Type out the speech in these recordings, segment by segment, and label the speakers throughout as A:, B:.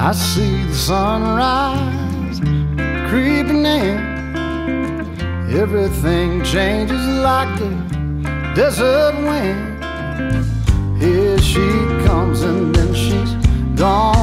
A: I see the sunrise creeping in. Everything changes like the desert wind. Here she comes and then she's gone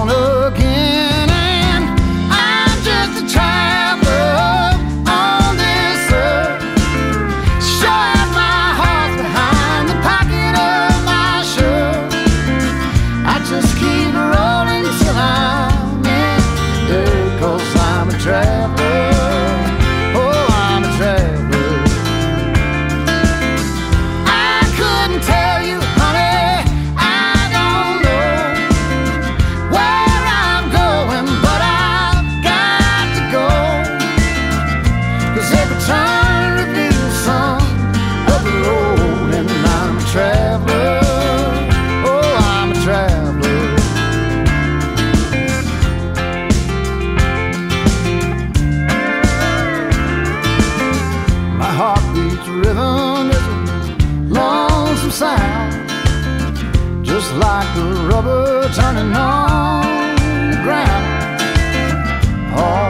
A: It's rhythm is a lonesome sound, just like the rubber turning on the ground. Oh,